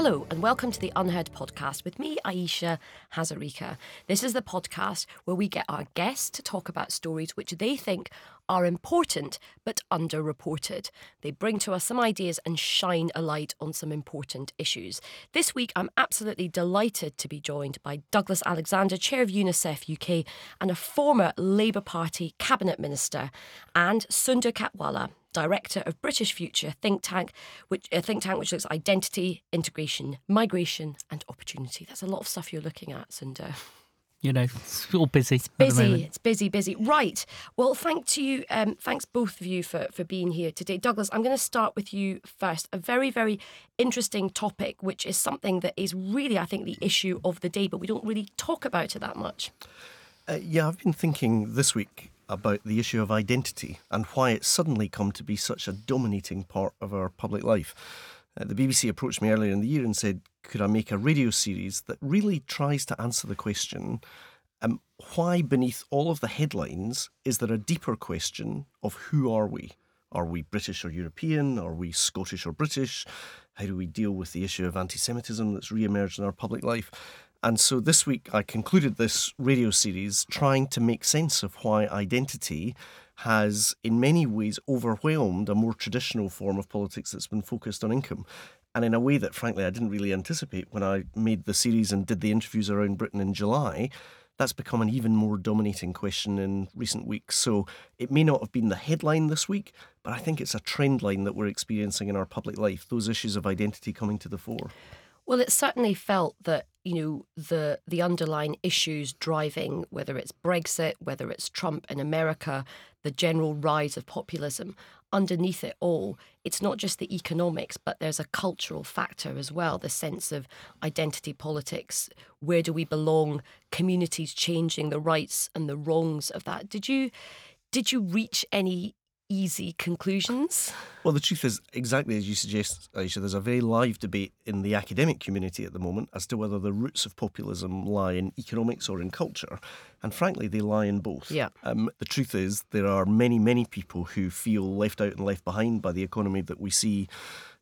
Hello, and welcome to the Unheard podcast with me, Ayesha Hazarika. This is the podcast where we get our guests to talk about stories which they think are important but underreported. They bring to us some ideas and shine a light on some important issues. This week, I'm absolutely delighted to be joined by Douglas Alexander, Chair of UNICEF UK, and a former Labour Party Cabinet Minister, and Sunder Katwala, director of British Future think tank, which a think tank which looks at identity, integration, migration, and opportunity. That's a lot of stuff you're looking at, Sunder. You know, it's all busy. It's busy. It's busy, busy. Right. Well, thank to you. Um, thanks both of you for for being here today, Douglas. I'm going to start with you first. A very, very interesting topic, which is something that is really, I think, the issue of the day, but we don't really talk about it that much. Uh, yeah, I've been thinking this week about the issue of identity and why it's suddenly come to be such a dominating part of our public life. Uh, the BBC approached me earlier in the year and said, could I make a radio series that really tries to answer the question um, why, beneath all of the headlines, is there a deeper question of who are we? Are we British or European? Are we Scottish or British? How do we deal with the issue of anti Semitism that's re emerged in our public life? And so this week I concluded this radio series trying to make sense of why identity has, in many ways, overwhelmed a more traditional form of politics that's been focused on income. And in a way that, frankly, I didn't really anticipate when I made the series and did the interviews around Britain in July. That's become an even more dominating question in recent weeks. So it may not have been the headline this week, but I think it's a trend line that we're experiencing in our public life, those issues of identity coming to the fore. Well, it certainly felt that you know the the underlying issues driving whether it's Brexit, whether it's Trump in America, the general rise of populism. Underneath it all, it's not just the economics, but there's a cultural factor as well. The sense of identity politics, where do we belong? Communities changing the rights and the wrongs of that. Did you did you reach any easy conclusions? Well, the truth is, exactly as you suggest, Ayesha, there's a very live debate in the academic community at the moment as to whether the roots of populism lie in economics or in culture. And frankly, they lie in both. Yeah. Um, the truth is, there are many, many people who feel left out and left behind by the economy that we see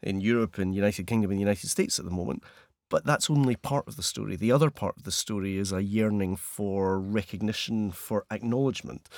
in Europe and United Kingdom and the United States at the moment. But that's only part of the story. The other part of the story is a yearning for recognition, for acknowledgement.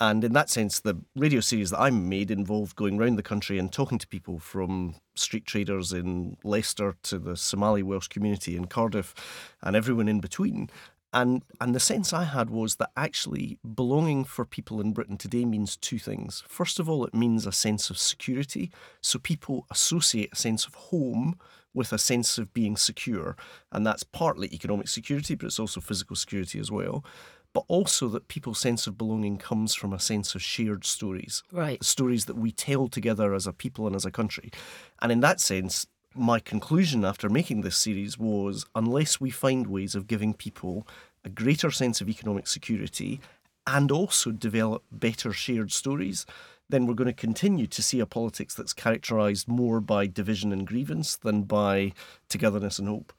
And in that sense, the radio series that I made involved going around the country and talking to people from street traders in Leicester to the Somali Welsh community in Cardiff and everyone in between. And, and the sense I had was that actually belonging for people in Britain today means two things. First of all, it means a sense of security. So people associate a sense of home with a sense of being secure. And that's partly economic security, but it's also physical security as well but also that people's sense of belonging comes from a sense of shared stories. Right. Stories that we tell together as a people and as a country. And in that sense, my conclusion after making this series was unless we find ways of giving people a greater sense of economic security and also develop better shared stories, then we're going to continue to see a politics that's characterised more by division and grievance than by togetherness and hope.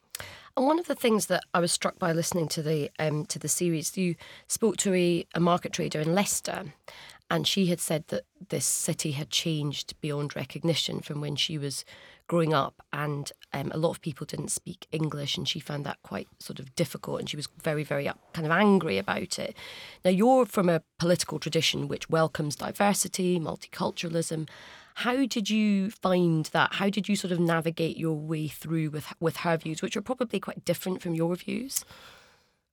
One of the things that I was struck by listening to the um, to the series, you spoke to a, a market trader in Leicester, and she had said that this city had changed beyond recognition from when she was growing up, and um, a lot of people didn't speak English, and she found that quite sort of difficult, and she was very, very up, kind of angry about it. Now, you're from a political tradition which welcomes diversity, multiculturalism, how did you find that? How did you sort of navigate your way through with with her views, which are probably quite different from your views?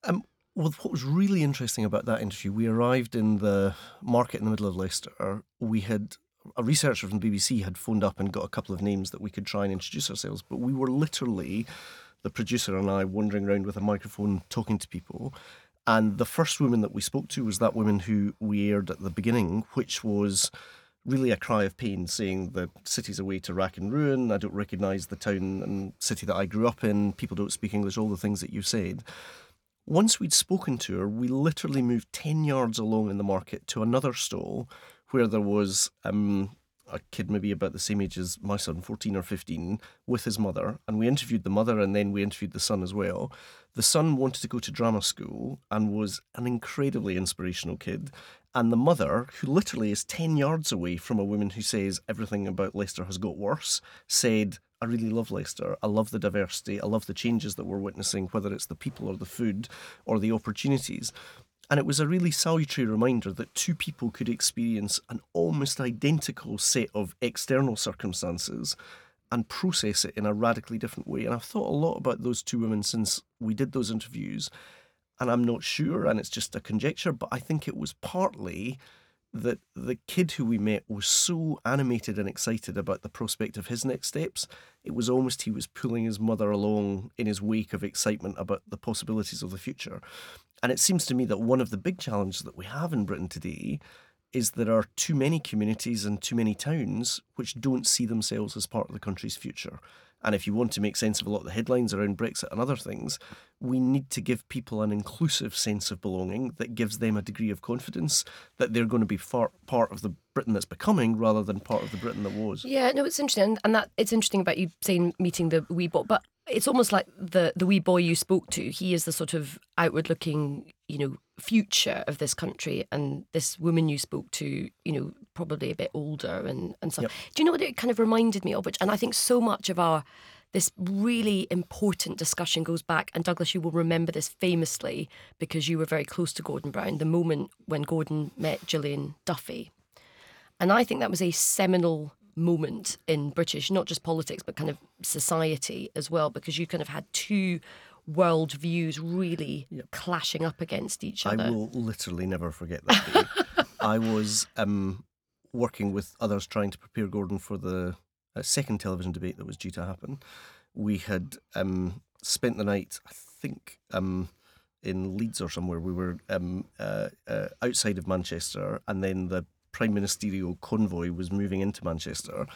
Um, well, what was really interesting about that interview, we arrived in the market in the middle of Leicester. We had a researcher from the BBC had phoned up and got a couple of names that we could try and introduce ourselves, but we were literally the producer and I wandering around with a microphone talking to people. And the first woman that we spoke to was that woman who we aired at the beginning, which was really a cry of pain, saying the city's away to rack and ruin. I don't recognise the town and city that I grew up in. People don't speak English, all the things that you said. Once we'd spoken to her, we literally moved 10 yards along in the market to another stall where there was um, a kid maybe about the same age as my son, 14 or 15, with his mother. And we interviewed the mother and then we interviewed the son as well. The son wanted to go to drama school and was an incredibly inspirational kid. And the mother, who literally is 10 yards away from a woman who says everything about Leicester has got worse, said, I really love Leicester. I love the diversity. I love the changes that we're witnessing, whether it's the people or the food or the opportunities. And it was a really salutary reminder that two people could experience an almost identical set of external circumstances and process it in a radically different way. And I've thought a lot about those two women since we did those interviews. And I'm not sure, and it's just a conjecture, but I think it was partly that the kid who we met was so animated and excited about the prospect of his next steps. It was almost he was pulling his mother along in his wake of excitement about the possibilities of the future. And it seems to me that one of the big challenges that we have in Britain today is there are too many communities and too many towns which don't see themselves as part of the country's future. And if you want to make sense of a lot of the headlines around Brexit and other things, we need to give people an inclusive sense of belonging that gives them a degree of confidence that they're going to be far, part of the Britain that's becoming rather than part of the Britain that was. Yeah, no, it's interesting, and that it's interesting about you saying meeting the wee boy, but it's almost like the the wee boy you spoke to. He is the sort of outward looking, you know, future of this country, and this woman you spoke to, you know, probably a bit older and and stuff. Yep. Do you know what it kind of reminded me of? Which, and I think so much of our this really important discussion goes back, and Douglas, you will remember this famously because you were very close to Gordon Brown. The moment when Gordon met Gillian Duffy, and I think that was a seminal moment in British, not just politics, but kind of society as well, because you kind of had two world views really clashing up against each other. I will literally never forget that. I was um, working with others trying to prepare Gordon for the uh, second television debate that was due to happen. We had um, spent the night, I think, um, in Leeds or somewhere. We were um, uh, uh, outside of Manchester, and then the prime ministerial convoy was moving into Manchester.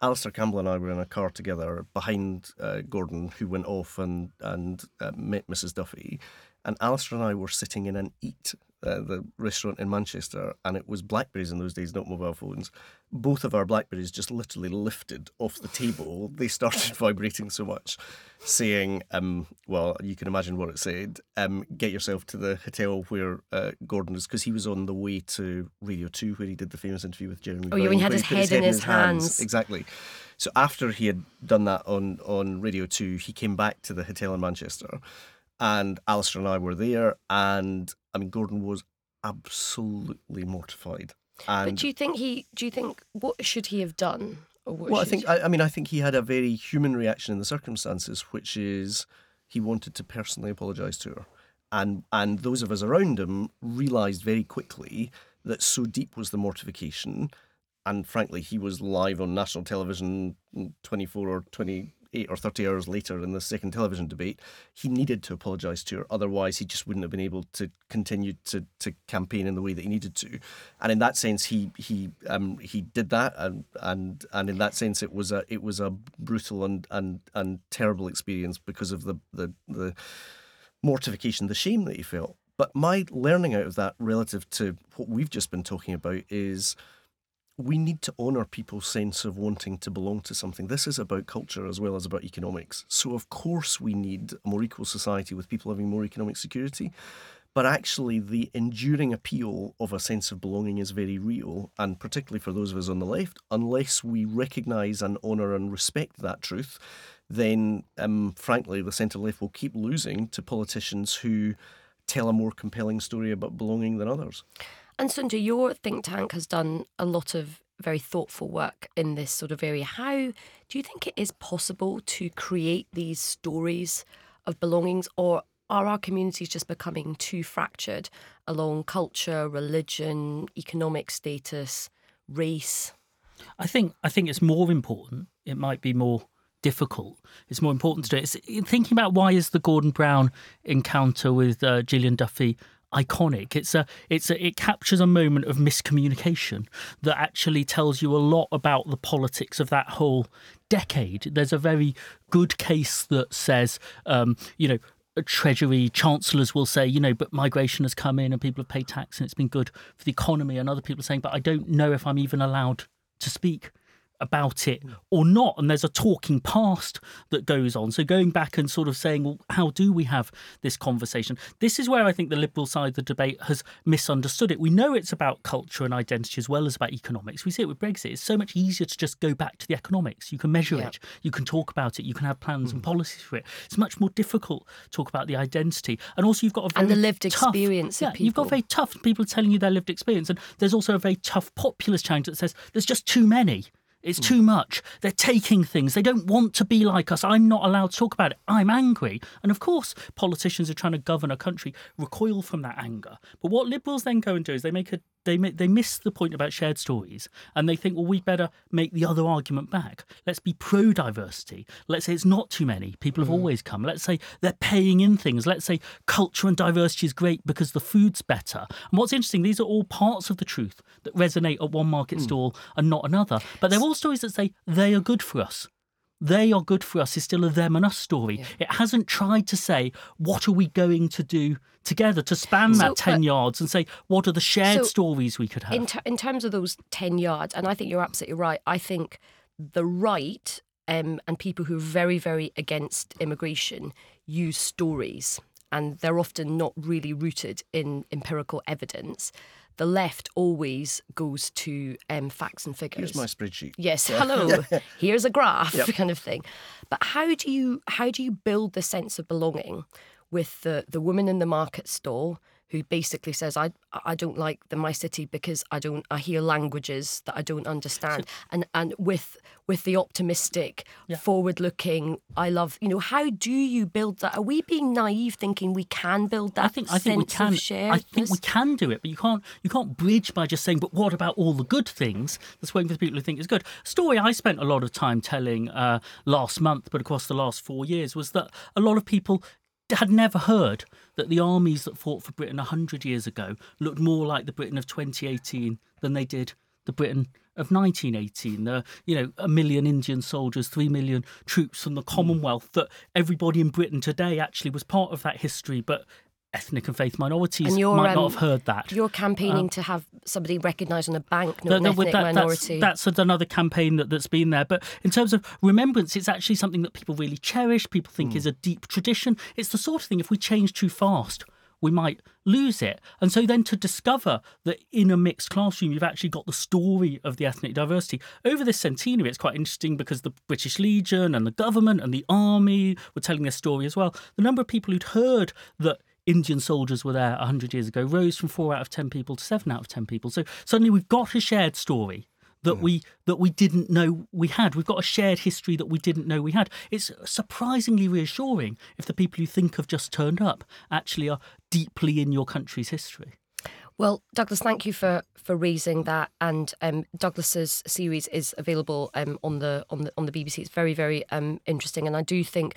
Alastair Campbell and I were in a car together behind uh, Gordon, who went off and and uh, met Mrs. Duffy. And Alastair and I were sitting in an Eat, uh, the restaurant in Manchester, and it was Blackberries in those days, not mobile phones. Both of our Blackberries just literally lifted off the table. They started vibrating so much, saying, um, well, you can imagine what it said, um, get yourself to the hotel where uh, Gordon is, because he was on the way to Radio 2, where he did the famous interview with Jeremy Oh, yeah, when he Brown, had his put head in his hands. Exactly. So after he had done that on, on Radio 2, he came back to the hotel in Manchester and Alastair and I were there. And I mean, Gordon was absolutely mortified. And but do you think he? Do you think what should he have done? Or what well, I think I, I mean I think he had a very human reaction in the circumstances, which is he wanted to personally apologise to her, and and those of us around him realised very quickly that so deep was the mortification, and frankly he was live on national television twenty four or twenty eight or thirty hours later in the second television debate. He needed to apologise to her, otherwise he just wouldn't have been able to continue to to campaign in the way that he needed to, and in that sense he he um he did that, and and and in that sense it was a it was a brutal and and and terrible experience because of the the the mortification, the shame that he felt. But my learning out of that relative to what we've just been talking about is we need to honour people's sense of wanting to belong to something. This is about culture as well as about economics. So, of course, we need a more equal society with people having more economic security. But actually, the enduring appeal of a sense of belonging is very real, and particularly for those of us on the left, unless we recognise and honour and respect that truth, then um, frankly, the centre left will keep losing to politicians who tell a more compelling story about belonging than others. And Sunder, your think tank has done a lot of very thoughtful work in this sort of area. How do you think it is possible to create these stories of belongings, or are our communities just becoming too fractured along culture, religion, economic status, race? I think I think it's more important. It might be more difficult. It's more important to do it. It's, thinking about why is the Gordon Brown encounter with uh, Gillian Duffy iconic. It's a it's a it captures a moment of miscommunication that actually tells you a lot about the politics of that whole decade. There's a very good case that says, um, you know. Treasury chancellors will say, you know, but migration has come in and people have paid tax and it's been good for the economy. And other people are saying, but I don't know if I'm even allowed to speak about it or not. And there's a talking past that goes on. So going back and sort of saying, well, how do we have this conversation? This is where I think the liberal side of the debate has misunderstood it. We know it's about culture and identity as well as about economics. We see it with Brexit. It's so much easier to just go back to the economics. You can measure it, you can talk about it, you can have plans and hmm. policies for it. It's much more difficult to talk about the identity. And also, you've got a very And the lived tough- experience of yeah, You've got very tough people telling you their lived experience. And there's also a very tough populist challenge that says there's just too many. It's hmm. too much. They're taking things. They don't want to be like us. I'm not allowed to talk about it. I'm angry. And of course, politicians are trying to govern a country recoil from that anger. But what liberals then go and do is they make a they they miss the point about shared stories and they think well we better make the other argument back. Let's be pro diversity let's say it's not too many. People have mm. always come. Let's say they're paying in things. Let's say culture and diversity is great because the food's better. And what's interesting these are all parts of the truth that resonate at one market mm. stall and not another but they're all stories that say they are good for us they are good for us is still a them and us story. It hasn't tried to say, what are we going to do together to span So, that 10 yards and say, what are the shared So, stories we could have? in, in terms of those 10 yards, and I think you're absolutely right, I think the right um, and people who are very, very against immigration use stories, and they're often not really rooted in empirical evidence. The left always goes to um, facts and figures. Here's my spreadsheet. Yes, hello. Here's a graph, Yep. kind of thing. But how do you how do you build the sense of belonging with the the woman in the market stall who basically says, "I I don't like the my city because I don't I hear languages that I don't understand," and and with with the optimistic, forward looking, I love you know how do you build that? Are we being naive thinking we can build that I think I think we can. I think we can do it, but you can't you can't bridge by just saying. But what about all the good things? That's waiting for the people who think it's good. Story I spent a lot of time telling uh, last month, but across the last four years, was that a lot of people had never heard that the armies that fought for Britain hundred years ago looked more like the Britain of 2018 than they did the Britain of 1918. The, you know, a million Indian soldiers, three million troops from the Commonwealth. That everybody in Britain today actually was part of that history, but ethnic and faith minorities And you're, might not um, have heard that. You're campaigning to have somebody recognised on a bank, not That- an ethnic that- minority. That's, that's another campaign that, that's been there. But in terms of remembrance, it's actually something that people really cherish, people think is a deep tradition. It's the sort of thing, if we change too fast, we might lose it. And so then to discover that in a mixed classroom, you've actually got the story of the ethnic diversity. Over this centenary, it's quite interesting because the British Legion and the government and the army were telling their story as well. The number of people who'd heard that Indian soldiers were there 100 years ago rose from 4 out of 10 people to 7 out of 10 people. So suddenly we've got a shared story that we that we didn't know we had. We've got a shared history that we didn't know we had. It's surprisingly reassuring if the people you think have just turned up actually are deeply in your country's history. Well, Douglas, thank you for for raising that. And um, Douglas's series is available um, on the on the on the BBC. It's very very um, interesting, and I do think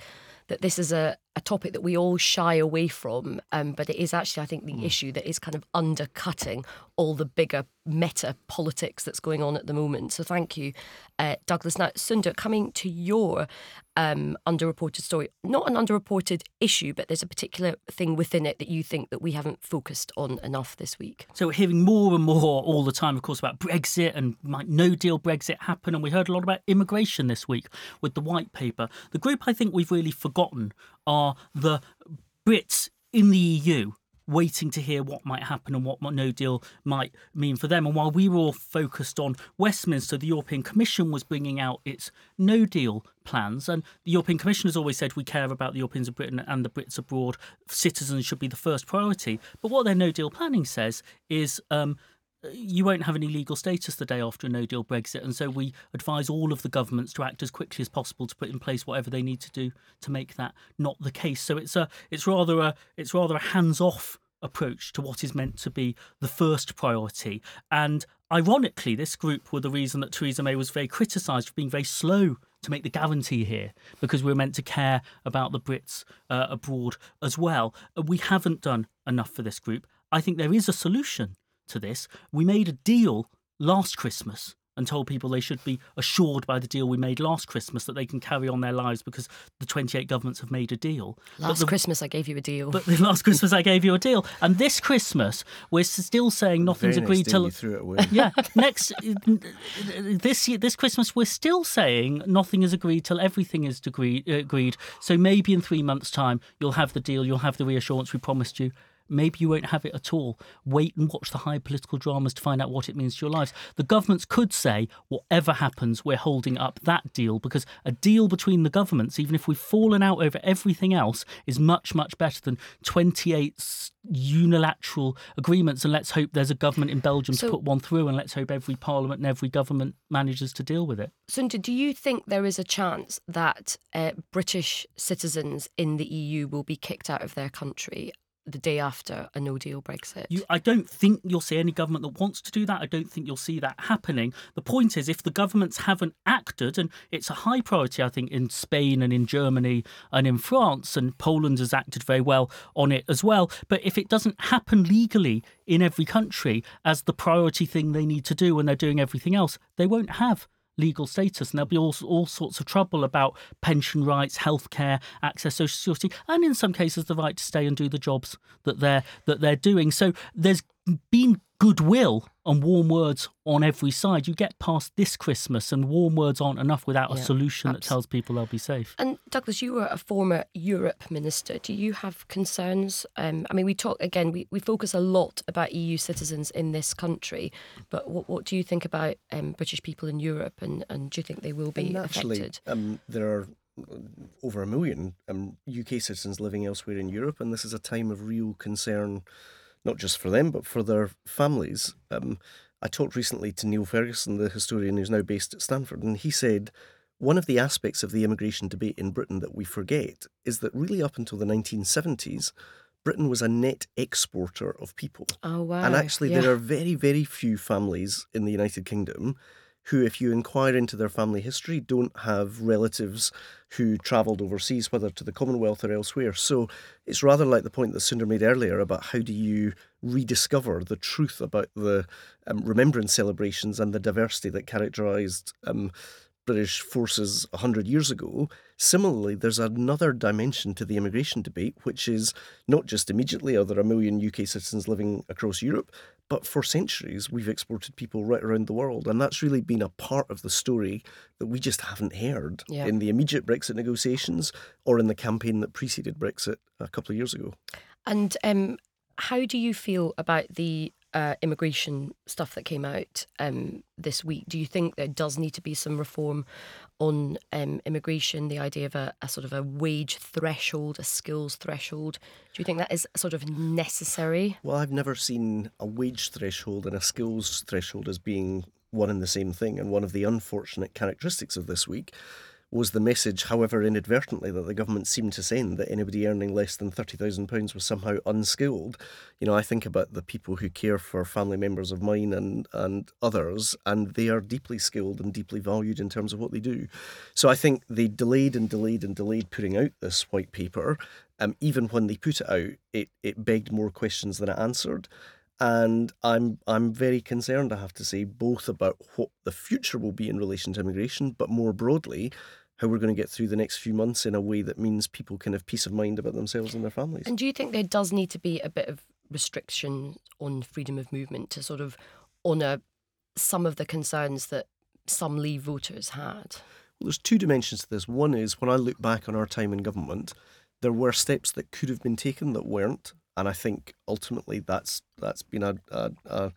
that this is a, a topic that we all shy away from. Um, but it is actually, I think, the issue that is kind of undercutting all the bigger meta politics that's going on at the moment. So thank you, uh, Douglas. Now, Sunder, coming to your um, underreported story, not an underreported issue, but there's a particular thing within it that you think that we haven't focused on enough this week. So we're hearing more and more all the time, of course, about Brexit and might no deal Brexit happen. And we heard a lot about immigration this week with the white paper. The group I think we've really forgotten are the Brits in the EU waiting to hear what might happen and what no deal might mean for them. And while we were all focused on Westminster, the European Commission was bringing out its no deal plans. And the European Commission has always said we care about the Europeans of Britain and the Brits abroad. Citizens should be the first priority. But what their no deal planning says is. Um, you won't have any legal status the day after a no deal Brexit. And so we advise all of the governments to act as quickly as possible to put in place whatever they need to do to make that not the case. So it's a it's rather a it's rather a hands off approach to what is meant to be the first priority. And ironically, this group were the reason that Theresa May was very criticised for being very slow to make the guarantee here because we are meant to care about the Brits uh, abroad as well. We haven't done enough for this group. I think there is a solution to this. We made a deal last Christmas and told people they should be assured by the deal we made last Christmas that they can carry on their lives because the 28 governments have made a deal. Last the, Christmas, I gave you a deal. But the last Christmas, I gave you a deal. And this Christmas, we're still saying nothing's Very agreed nice till. you threw it away. Yeah, next uh, this year, this Christmas, we're still saying nothing is agreed till everything is agreed. Agreed. So maybe in three months' time, you'll have the deal. You'll have the reassurance we promised you. Maybe you won't have it at all. Wait and watch the high political dramas to find out what it means to your lives. The governments could say, whatever happens, we're holding up that deal because a deal between the governments, even if we've fallen out over everything else, is much, much better than 28 unilateral agreements. And let's hope there's a government in Belgium So- to put one through, and let's hope every parliament and every government manages to deal with it. Sunder, do you think there is a chance that uh, British citizens in the EU will be kicked out of their country the day after a no deal Brexit? You, I don't think you'll see any government that wants to do that. I don't think you'll see that happening. The point is, if the governments haven't acted, and it's a high priority, I think, in Spain and in Germany and in France, and Poland has acted very well on it as well. But if it doesn't happen legally in every country as the priority thing they need to do when they're doing everything else, they won't have legal status and there'll be all, all sorts of trouble about pension rights healthcare access social security and in some cases the right to stay and do the jobs that they're that they're doing. So there's been goodwill and warm words on every side you get past this christmas and warm words aren't enough without a Yeah, solution that tells people they'll be safe And Douglas, you were a former Europe minister. Do you have concerns? Um, I mean, we talk again. We, we focus a lot about EU citizens in this country, but what, what do you think about um, British people in Europe, and, and do you think they will be And actually, affected? um, there are uh, over a million um, UK citizens living elsewhere in Europe, and this is a time of real concern, not just for them, but for their families. Um, I talked recently to Niall Ferguson, the historian who's now based at Stanford, and he said one of the aspects of the immigration debate in Britain that we forget is that really up until the 1970s, Britain was a net exporter of people. Oh wow! And actually, yeah. there are very, very few families in the United Kingdom who, if you inquire into their family history, don't have relatives who travelled overseas, whether to the Commonwealth or elsewhere. So it's rather like the point that Sunder made earlier about how do you rediscover the truth about the um, remembrance celebrations and the diversity that characterised um, British forces 100 years ago. Similarly, there's another dimension to the immigration debate, which is not just immediately are there a million UK citizens living across Europe, but for centuries we've exported people right around the world. And that's really been a part of the story that we just haven't heard Yeah. in the immediate Brexit negotiations or in the campaign that preceded Brexit a couple of years ago. And um, how do you feel about the uh, immigration stuff that came out um, this week? Do you think there does need to be some reform on um, immigration? The idea of a, a sort of a wage threshold, a skills threshold. Do you think that is sort of necessary? Well, I've never seen a wage threshold and a skills threshold as being one and the same thing. And one of the unfortunate characteristics of this week was the message, however inadvertently, that the government seemed to send that anybody earning less than £30,000 was somehow unskilled. You know, I think about the people who care for family members of mine and, and others, and they are deeply skilled and deeply valued in terms of what they do. So I think they delayed and delayed and delayed putting out this white paper. Um, even when they put it out, it, it begged more questions than it answered. And I'm I'm very concerned, I have to say, both about what the future will be in relation to immigration, but more broadly, how we're going to get through the next few months in a way that means people can have peace of mind about themselves and their families. And do you think there does need to be a bit of restriction on freedom of movement to sort of honour some of the concerns that some Leave voters had? Well, there's two dimensions to this. One is when I look back on our time in government, there were steps that could have been taken that weren't, and I think ultimately that's that's been a a, a,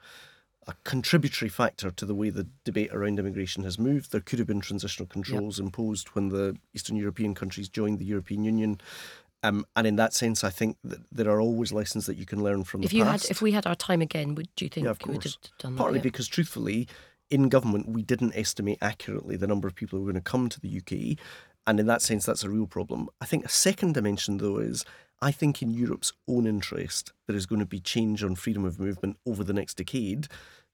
a contributory factor to the way the debate around immigration has moved. There could have been transitional controls imposed when the Eastern European countries joined the European Union. Um, and in that sense, I think that there are always lessons that you can learn from If the you past. had, if we had our time again, would do you think Yeah, of we would have done Partly that? yeah? because, truthfully, in government, we didn't estimate accurately the number of people who were going to come to the UK. And in that sense, that's a real problem. I think a second dimension, though, is I think in Europe's own interest, there is going to be change on freedom of movement over the next decade.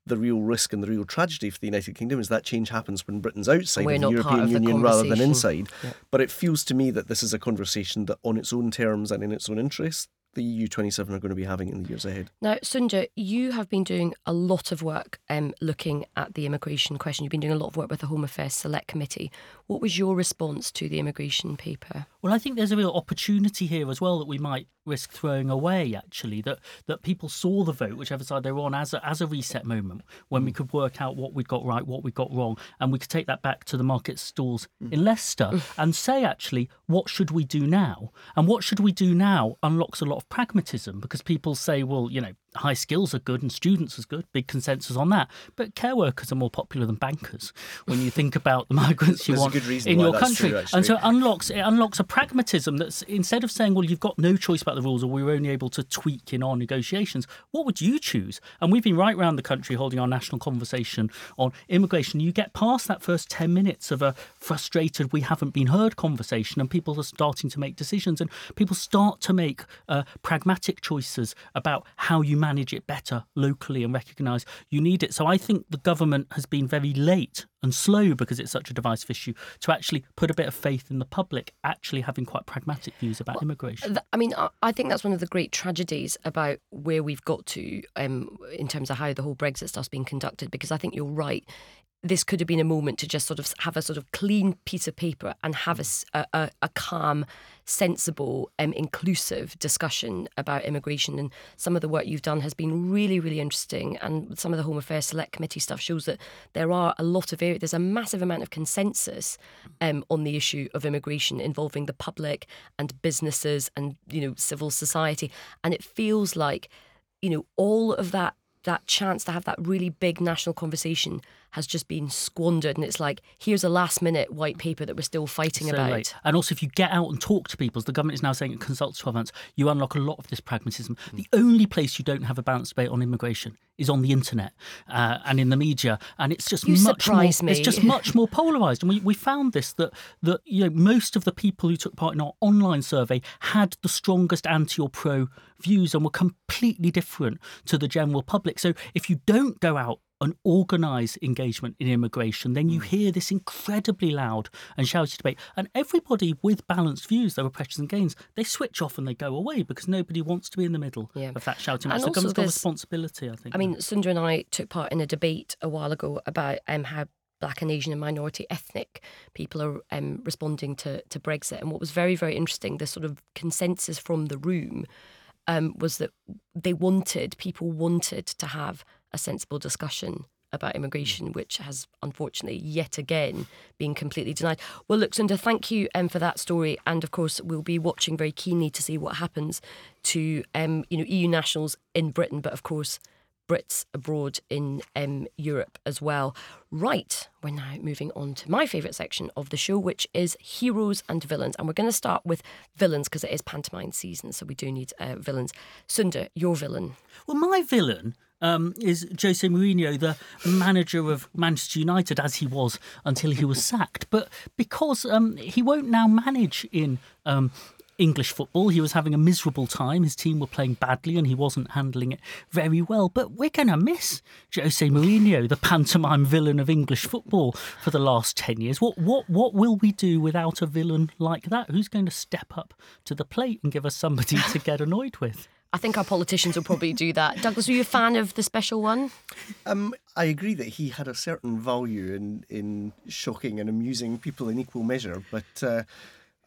The real risk and the real tragedy for the United Kingdom is that change happens when Britain's outside We're of the European of the Union rather than inside. Yeah. But it feels to me that this is a conversation that, on its own terms and in its own interest, the EU27 are going to be having in the years ahead. Now, Sunder, you have been doing a lot of work um, looking at the immigration question. You've been doing a lot of work with the Home Affairs Select Committee. What was your response to the immigration paper? Well, I think there's a real opportunity here as well that we might risk throwing away. Actually, that that people saw the vote, whichever side they were on, as a, as a reset moment when we mm. could work out what we got right, what we got wrong, and we could take that back to the market stalls mm. in Leicester mm. and say, actually, what should we do now? And what should we do now unlocks a lot of pragmatism because people say, well, you know, high skills are good and students is good, big consensus on that. But care workers are more popular than bankers when you think about the migrants you want in your country. true, and so it unlocks it unlocks a pragmatism that's instead of saying, well, you've got no choice about the rules or we were only able to tweak in our negotiations, what would you choose? And we've been right around the country holding our national conversation on immigration. You get past that first 10 minutes of a frustrated, we haven't been heard conversation, and people are starting to make decisions and people start to make uh, pragmatic choices about how you manage it better locally and recognise you need it. So I think the government has been very late and slow because it's such a divisive issue to actually put a bit of faith in the public actually having quite pragmatic views about immigration. Th- I mean, I- I think that's one of the great tragedies about where we've got to um, in terms of how the whole Brexit stuff's been conducted. Because I think you're right. This could have been a moment to just sort of have a sort of clean piece of paper and have a calm, sensible, um, inclusive discussion about immigration. And some of the work you've done has been really, really interesting. And some of the Home Affairs Select Committee stuff shows that there are a lot of areas, there's a massive amount of consensus um, on the issue of immigration involving the public and businesses and, you know, civil society. And it feels like, you know, all of that that chance to have that really big national conversation has just been squandered and it's like here's a last minute white paper that we're still fighting So about late. And also, if you get out and talk to people, as the government is now saying it consults 12 months, you unlock a lot of this pragmatism. Hmm. The only place you don't have a balanced debate on immigration is on the internet uh, and in the media, and it's just You much more. me. It's just much more polarized, and we, we found this that that you know most of the people who took part in our online survey had the strongest anti or pro views and were completely different to the general public. So if you don't go out and organise engagement in immigration, then you Hmm. hear this incredibly loud and shouty debate. And everybody with balanced views, there are pressures and gains, they switch off and they go away because nobody wants to be in the middle Yeah. of that shouting And match. Also government's there's- responsibility, I think. I mean, Sunder and I took part in a debate a while ago about um, how black and Asian and minority ethnic people are um, responding to, to Brexit. And what was very, very interesting, the sort of consensus from the room um, was that they wanted, people wanted to have a sensible discussion about immigration, which has unfortunately yet again been completely denied. Well, look, Sunder, thank you um, for that story, and of course we'll be watching very keenly to see what happens to um, you know EU nationals in Britain, but of course Brits abroad in um, Europe as well. Right, we're now moving on to my favourite section of the show, which is heroes and villains. And we're going to start with villains because it is pantomime season, so we do need uh, villains. Sunder, your villain. Well, my villain um, is Jose Mourinho, the manager of Manchester United, as he was until he was sacked. But because um, he won't now manage in um, English football, he was having a miserable time. His team were playing badly and he wasn't handling it very well. But we're going to miss Jose Mourinho, the pantomime villain of English football, for the last 10 years. What, what, what will we do without a villain like that? Who's going to step up to the plate and give us somebody to get annoyed with? I think our politicians will probably do that. Douglas, were you a fan of the special one? Um, I agree that he had a certain value in, in shocking and amusing people in equal measure, but uh,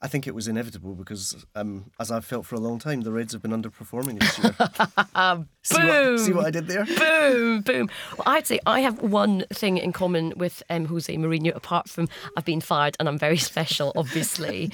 I think it was inevitable because, um, as I've felt for a long time, the Reds have been underperforming this year. see, what, see what I did there? boom, boom. Well, I'd say I have one thing in common with um, Jose Mourinho, apart from I've been fired and I'm very special, obviously.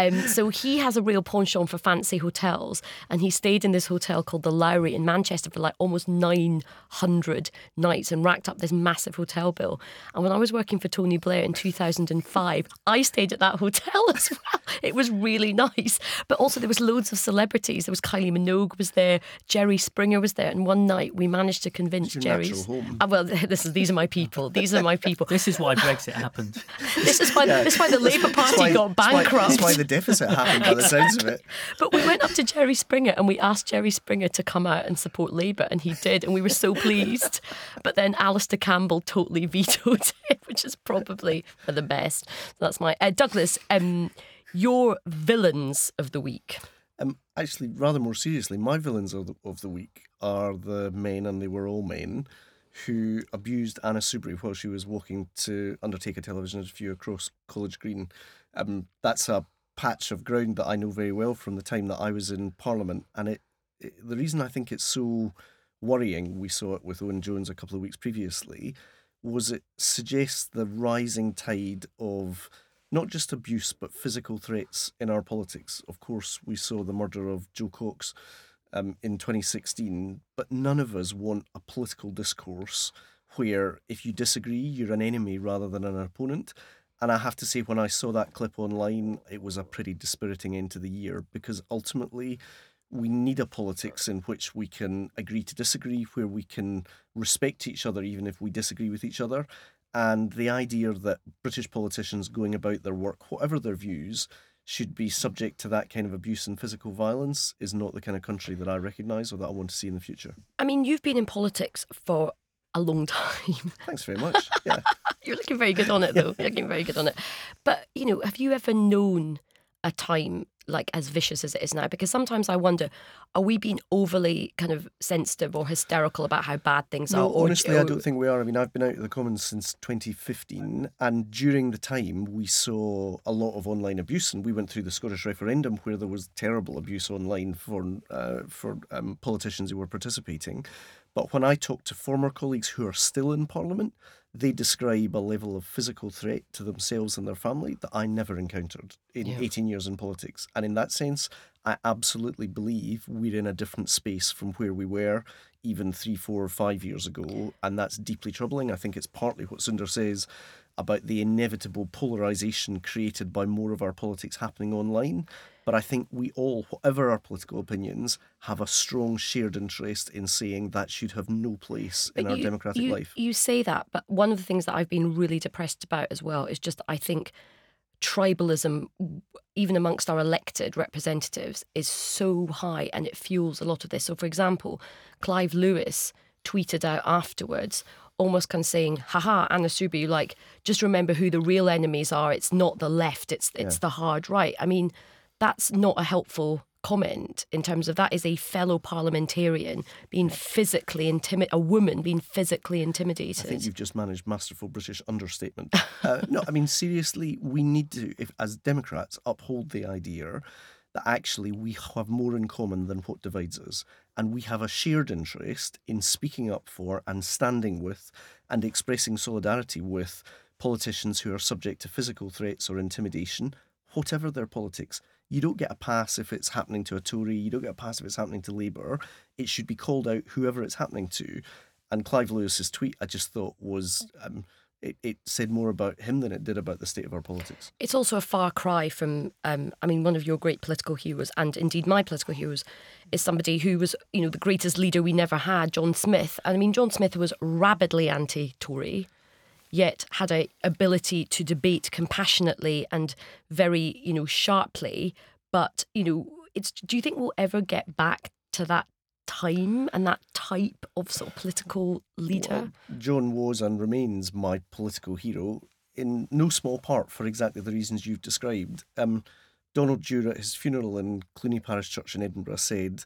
um, so he has a real penchant for fancy hotels, and he stayed in this hotel called the Lowry in Manchester for like almost 900 nights and racked up this massive hotel bill. And when I was working for Tony Blair in 2005, I stayed at that hotel as well. It was really nice. But also there was loads of celebrities. There was Kylie Minogue was there, Jerry Springer was there, and one night we managed to convince your Jerry's. natural home. Ah, well, this is these are my people. These are my people. This is why Brexit happened. This is why this is why the Labour Party why- got that's why- bankrupt. That's why the deficit happened by the sounds of it. But we went up to Jerry Springer and we asked Jerry Springer to come out and support Labour, and he did, and we were so pleased. But then Alastair Campbell totally vetoed it, which is probably for the best. So that's my uh, Douglas. Um, your villains of the week. Um, actually, rather more seriously, my villains of the, of the week are the men, and they were all men, who abused Anna Soubry while she was walking to undertake a television interview across College Green. Um, that's a patch of ground that I know very well from the time that I was in Parliament, and it, it the reason I think it's so worrying, we saw it with Owen Jones a couple of weeks previously, was it suggests the rising tide of not just abuse but physical threats in our politics. Of course, we saw the murder of Jo Cox um, in 2016, but none of us want a political discourse where if you disagree, you're an enemy rather than an opponent. And I have to say, when I saw that clip online, it was a pretty dispiriting end to the year because ultimately we need a politics in which we can agree to disagree, where we can respect each other even if we disagree with each other. And the idea that British politicians going about their work, whatever their views, should be subject to that kind of abuse and physical violence is not the kind of country that I recognise or that I want to see in the future. I mean, you've been in politics for a long time. Thanks very much. Yeah. You're looking very good on it, though. You're looking very good on it. But, you know, have you ever known a time like as vicious as it is now? Because sometimes I wonder are we being overly kind of sensitive or hysterical about how bad things no, are or, honestly I don't think we are. I mean I've been out of the Commons since 2015 and during the time we saw a lot of online abuse and we went through the Scottish referendum where there was terrible abuse online for uh, for um, politicians who were participating. But when I talk to former colleagues who are still in Parliament they describe a level of physical threat to themselves and their family that I never encountered in yeah. 18 years in politics. And in that sense, I absolutely believe we're in a different space from where we were even three, four, or five years ago. And that's deeply troubling. I think it's partly what Sunder says about the inevitable polarization created by more of our politics happening online. But I think we all, whatever our political opinions, have a strong shared interest in saying that should have no place in our democratic you, life. You say that, but one of the things that I've been really depressed about as well is just I think tribalism, even amongst our elected representatives, is so high and it fuels a lot of this. So, for example, Clive Lewis tweeted out afterwards, almost kind of saying, haha, Anna Soubry, like, just remember who the real enemies are. It's not the left, it's, it's yeah. the hard right. I mean, that's not a helpful comment in terms of that is a fellow parliamentarian being physically intimidated, a woman being physically intimidated. I think you've just managed masterful British understatement. uh, no, I mean, seriously, we need to, if as Democrats, uphold the idea that actually we have more in common than what divides us. And we have a shared interest in speaking up for and standing with and expressing solidarity with politicians who are subject to physical threats or intimidation, whatever their politics you don't get a pass if it's happening to a Tory, you don't get a pass if it's happening to Labour. It should be called out whoever it's happening to. And Clive Lewis's tweet, I just thought was. Um, it, it said more about him than it did about the state of our politics. It's also a far cry from, um, I mean, one of your great political heroes, and indeed my political heroes, is somebody who was, you know, the greatest leader we never had, John Smith. And I mean, John Smith was rabidly anti-Tory yet had a ability to debate compassionately and very, you know, sharply. But, you know, it's do you think we'll ever get back to that time and that type of sort of political leader? Well, John was and remains my political hero in no small part for exactly the reasons you've described. Um, Donald Dewar at his funeral in Cluny Parish Church in Edinburgh said,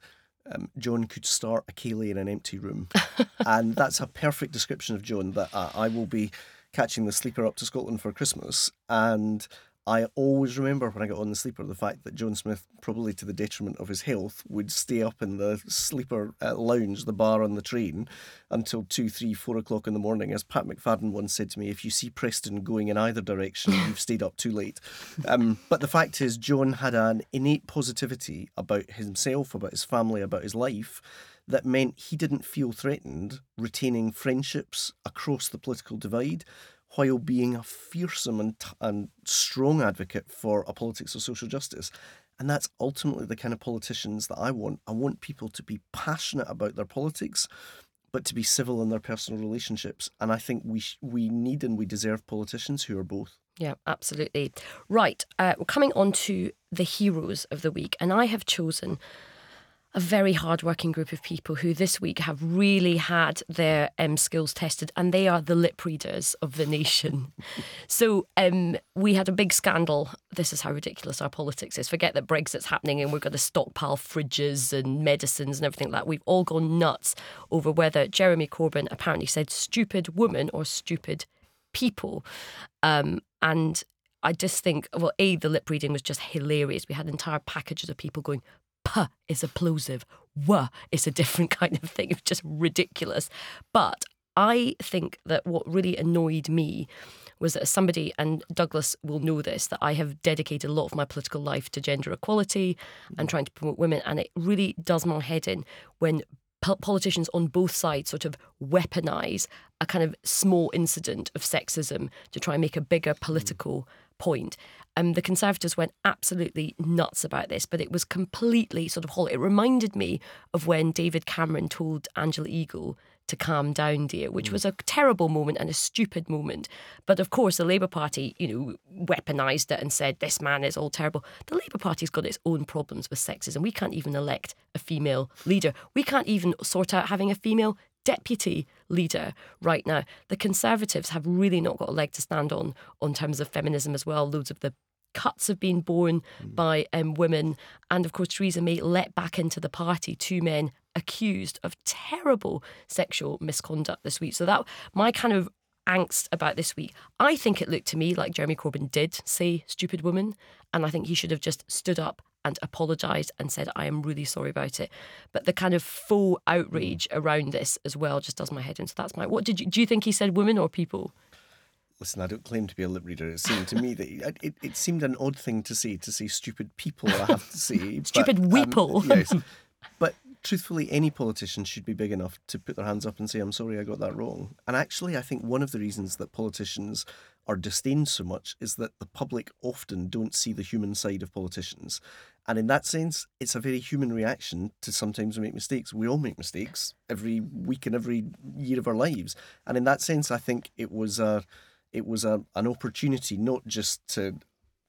um, John could start a ceilidh in an empty room. and that's a perfect description of John that uh, I will be catching the sleeper up to Scotland for Christmas. And I always remember when I got on the sleeper the fact that John Smith, probably to the detriment of his health, would stay up in the sleeper uh, lounge, the bar on the train, until two, three, four o'clock in the morning. As Pat McFadden once said to me, if you see Preston going in either direction, you've stayed up too late. Um, but the fact is, John had an innate positivity about himself, about his family, about his life that meant he didn't feel threatened retaining friendships across the political divide while being a fearsome and, and strong advocate for a politics of social justice. And that's ultimately the kind of politicians that I want. I want people to be passionate about their politics, but to be civil in their personal relationships. And I think we sh- we need and we deserve politicians who are both. Yeah, absolutely. Right. Uh, we're coming on to the heroes of the week, and I have chosen a very hardworking group of people who this week have really had their um, skills tested, and they are the lip readers of the nation. so um, we had a big scandal. This is how ridiculous our politics is. Forget that Brexit's happening and we're going to stockpile fridges and medicines and everything like that. We've all gone nuts over whether Jeremy Corbyn apparently said stupid woman or stupid people. Um, and I just think, well, A, the lip reading was just hilarious. We had entire packages of people going, puh is a plosive, wuh is a different kind of thing. It's just ridiculous. But I think that what really annoyed me was that somebody, and Douglas will know this, that I have dedicated a lot of my political life to gender equality and trying to promote women. And it really does my head in when politicians on both sides sort of weaponize a kind of small incident of sexism to try and make a bigger hmm. political point. Um, the Conservatives went absolutely nuts about this, but it was completely sort of hollow. It reminded me of when David Cameron told Angela Eagle to calm down, dear, which mm. was a terrible moment and a stupid moment. But of course, the Labour Party, you know, weaponised it and said this man is all terrible. The Labour Party's got its own problems with sexism. We can't even elect a female leader. We can't even sort out having a female deputy leader right now. The Conservatives have really not got a leg to stand on on terms of feminism as well. Loads of the cuts have been borne mm. by um, women. And of course, Theresa May let back into the party two men accused of terrible sexual misconduct this week. So that my kind of angst about this week. I think it looked to me like Jeremy Corbyn did say stupid woman, and I think he should have just stood up and apologised and said, I am really sorry about it. But the kind of full outrage around this as well just does my head in. So that's my. What did you do? You think he said women or people? Listen, I don't claim to be a lip reader. It seemed to me that it, it seemed an odd thing to say to say stupid people. I have to say stupid but, weeple. Um, yes, but truthfully, any politician should be big enough to put their hands up and say, I'm sorry, I got that wrong. And actually, I think one of the reasons that politicians are disdained so much is that the public often don't see the human side of politicians. And in that sense, it's a very human reaction to sometimes make mistakes. We all make mistakes every week and every year of our lives. And in that sense, I think it was a, it was a, an opportunity not just to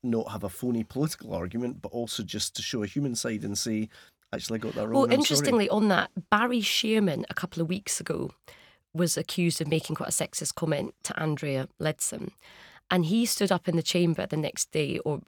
not have a phony political argument, but also just to show a human side and say, actually got that wrong. Well, I'm interestingly, sorry. on that, Barry Sheerman a couple of weeks ago was accused of making quite a sexist comment to Andrea Leadsom. And he stood up in the chamber the next day or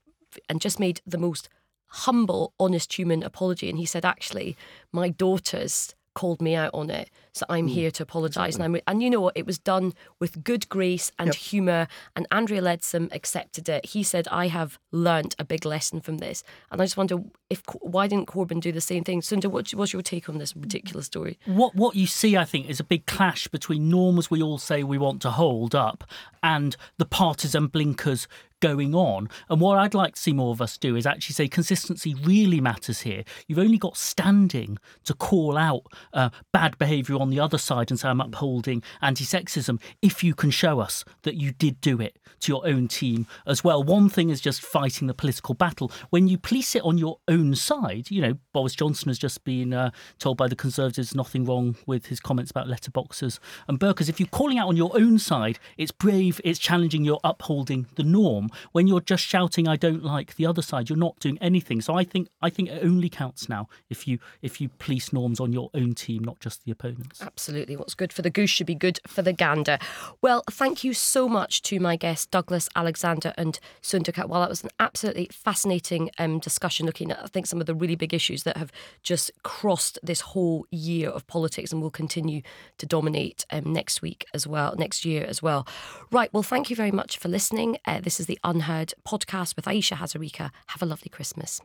and just made the most humble, honest human apology. And he said, actually, my daughters called me out on it. So I'm mm, here to apologise. Exactly. And, and you know what? It was done with good grace and yep. humour. And Andrea Leadsom accepted it. He said, I have learnt a big lesson from this. And I just wonder if why didn't Corbyn do the same thing? Sunder, what, what's your take on this ridiculous story? What what you see, I think, is a big clash between norms we all say we want to hold up and the partisan blinkers going on. And what I'd like to see more of us do is actually say consistency really matters here. You've only got standing to call out uh, bad behaviour on the other side and say I'm upholding anti sexism if you can show us that you did do it to your own team as well. One thing is just fighting the political battle. When you police it on your own side, you know, Boris Johnson has just been uh, told by the Conservatives nothing wrong with his comments about letterboxes and burqas. If you're calling out on your own side, it's brave, it's challenging, you're upholding the norm when you're just shouting i don't like the other side you're not doing anything. So i think i think it only counts now if you if you police norms on your own team not just the opponents. Absolutely. What's good for the goose should be good for the gander. Well thank you so much to my guests douglas alexander and Sunder Katwala that was an absolutely fascinating um, discussion looking at i think some of the really big issues that have just crossed this whole year of politics and will continue to dominate um, next week as well next year as well. Right. Well thank you very much for listening. Uh, this is the Unheard podcast with Ayesha Hazarika. Have a lovely Christmas.